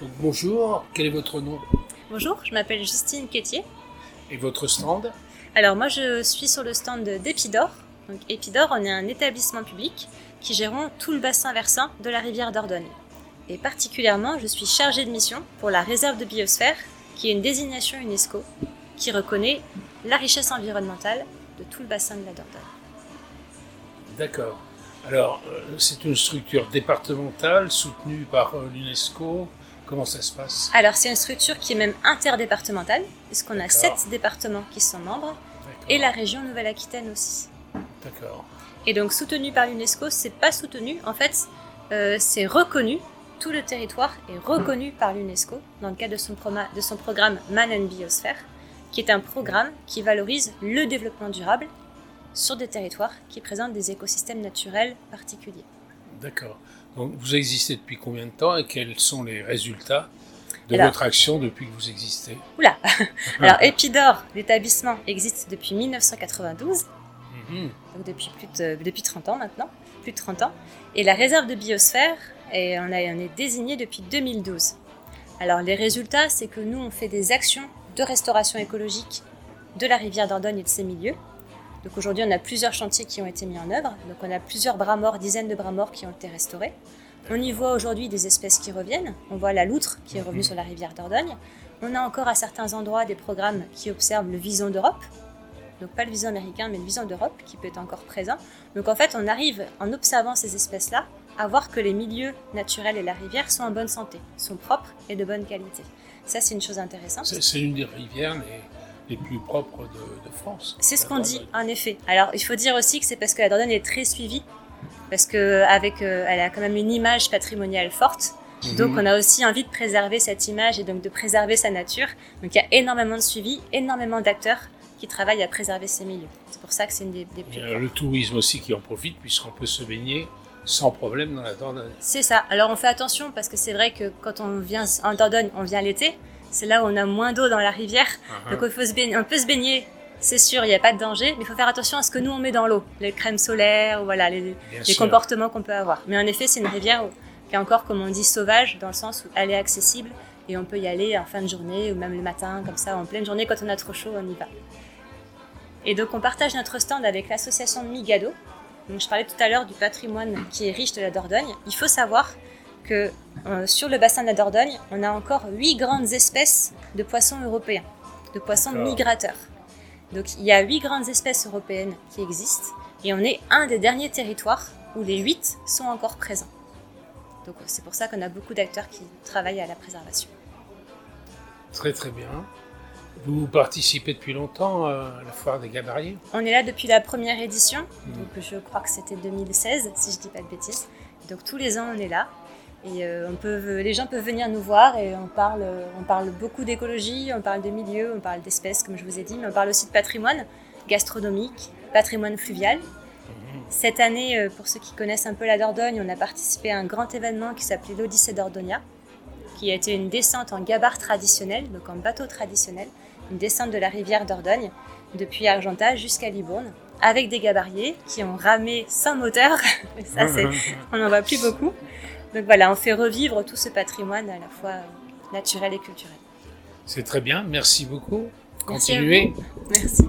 Donc, bonjour, quel est votre nom? Bonjour, je m'appelle Justine Quétier. Et votre stand? Alors moi je suis sur le stand d'Epidor. Donc Epidor, on est un établissement public qui gérons tout le bassin versant de la rivière Dordogne. Et particulièrement, je suis chargée de mission pour la réserve de biosphère, qui est une désignation UNESCO qui reconnaît la richesse environnementale de tout le bassin de la Dordogne. D'accord. Alors, euh, c'est une structure départementale soutenue par euh, l'UNESCO. Comment ça se passe Alors, c'est une structure qui est même interdépartementale, puisqu'on a sept départements qui sont membres, et la région Nouvelle-Aquitaine aussi. D'accord. Et donc, soutenu par l'UNESCO, c'est pas soutenu, en fait, euh, c'est reconnu. Tout le territoire est reconnu par l'UNESCO dans le cadre de son, de son programme Man and Biosphere, qui est un programme qui valorise le développement durable sur des territoires qui présentent des écosystèmes naturels particuliers. D'accord. Donc vous existez depuis combien de temps et quels sont les résultats de votre action depuis que vous existez? Oula Alors Epidor, l'établissement, existe depuis 1992, mhm. donc depuis plus de depuis 30 ans maintenant, plus de 30 ans. Et la réserve de biosphère, et on, a, on est désigné depuis 2012. Alors les résultats, c'est que nous, on fait des actions de restauration écologique de la rivière Dordogne et de ses milieux. Donc aujourd'hui, on a plusieurs chantiers qui ont été mis en œuvre. Donc on a plusieurs bras morts, dizaines de bras morts qui ont été restaurés. On y voit aujourd'hui des espèces qui reviennent. On voit la loutre qui est revenue mhm. sur la rivière Dordogne. On a encore à certains endroits des programmes qui observent le vison d'Europe. Donc pas le vison américain, mais le vison d'Europe qui peut être encore présent. Donc en fait, on arrive en observant ces espèces-là à voir que les milieux naturels et la rivière sont en bonne santé, sont propres et de bonne qualité. Ça, c'est une chose intéressante. C'est une des rivières les plus propres de, France. C'est ce qu'on dit, en effet. Alors, il faut dire aussi que c'est parce que la Dordogne est très suivie, parce que avec, euh, elle a quand même une image patrimoniale forte. Mhm. Donc, on a aussi envie de préserver cette image et donc de préserver sa nature. Donc, il y a énormément de suivi, énormément d'acteurs qui travaillent à préserver ces milieux. C'est pour ça que c'est une des, des plus. Le tourisme aussi qui en profite, puisqu'on peut se baigner sans problème dans la Dordogne. C'est ça. Alors, on fait attention parce que c'est vrai que quand on vient en Dordogne, on vient l'été c'est là où on a moins d'eau dans la rivière. Uh-huh. Donc faut se baigner, on peut se baigner, c'est sûr, il n'y a pas de danger, mais il faut faire attention à ce que nous on met dans l'eau, les crèmes solaires, voilà, les, comportements qu'on peut avoir. Mais en effet, c'est une rivière qui est encore, comme on dit, sauvage, dans le sens où elle est accessible et on peut y aller en fin de journée ou même le matin, comme ça, en pleine journée, quand on a trop chaud, on y va. Et donc on partage notre stand avec l'association Migado. Donc je parlais tout à l'heure du patrimoine qui est riche de la Dordogne. Il faut savoir que sur le bassin de la Dordogne, on a encore huit grandes espèces de poissons européens, de poissons migrateurs. Donc il y a huit grandes espèces européennes qui existent et on est un des derniers territoires où les huit sont encore présents. Donc c'est pour ça qu'on a beaucoup d'acteurs qui travaillent à la préservation. Très très bien. Vous participez depuis longtemps à la foire des Gabariers On est là depuis la première édition, mmh. donc je crois que c'était 2016 si je ne dis pas de bêtises. Donc tous les ans on est là et euh, on peut, les gens peuvent venir nous voir et on parle, on parle beaucoup d'écologie, on parle de milieux, on parle d'espèces, comme je vous ai dit, mais on parle aussi de patrimoine gastronomique, patrimoine fluvial. Cette année, euh, pour ceux qui connaissent un peu la Dordogne, on a participé à un grand événement qui s'appelait l'Odyssée d'Ordonia, qui a été une descente en gabar traditionnel, donc en bateau traditionnel, une descente de la rivière Dordogne depuis Argentat jusqu'à Libourne, avec des gabariers qui ont ramé sans moteur. Ça, on n'en voit plus beaucoup. Donc voilà, on fait revivre tout ce patrimoine à la fois naturel et culturel. C'est très bien, merci beaucoup. Continuez. Merci.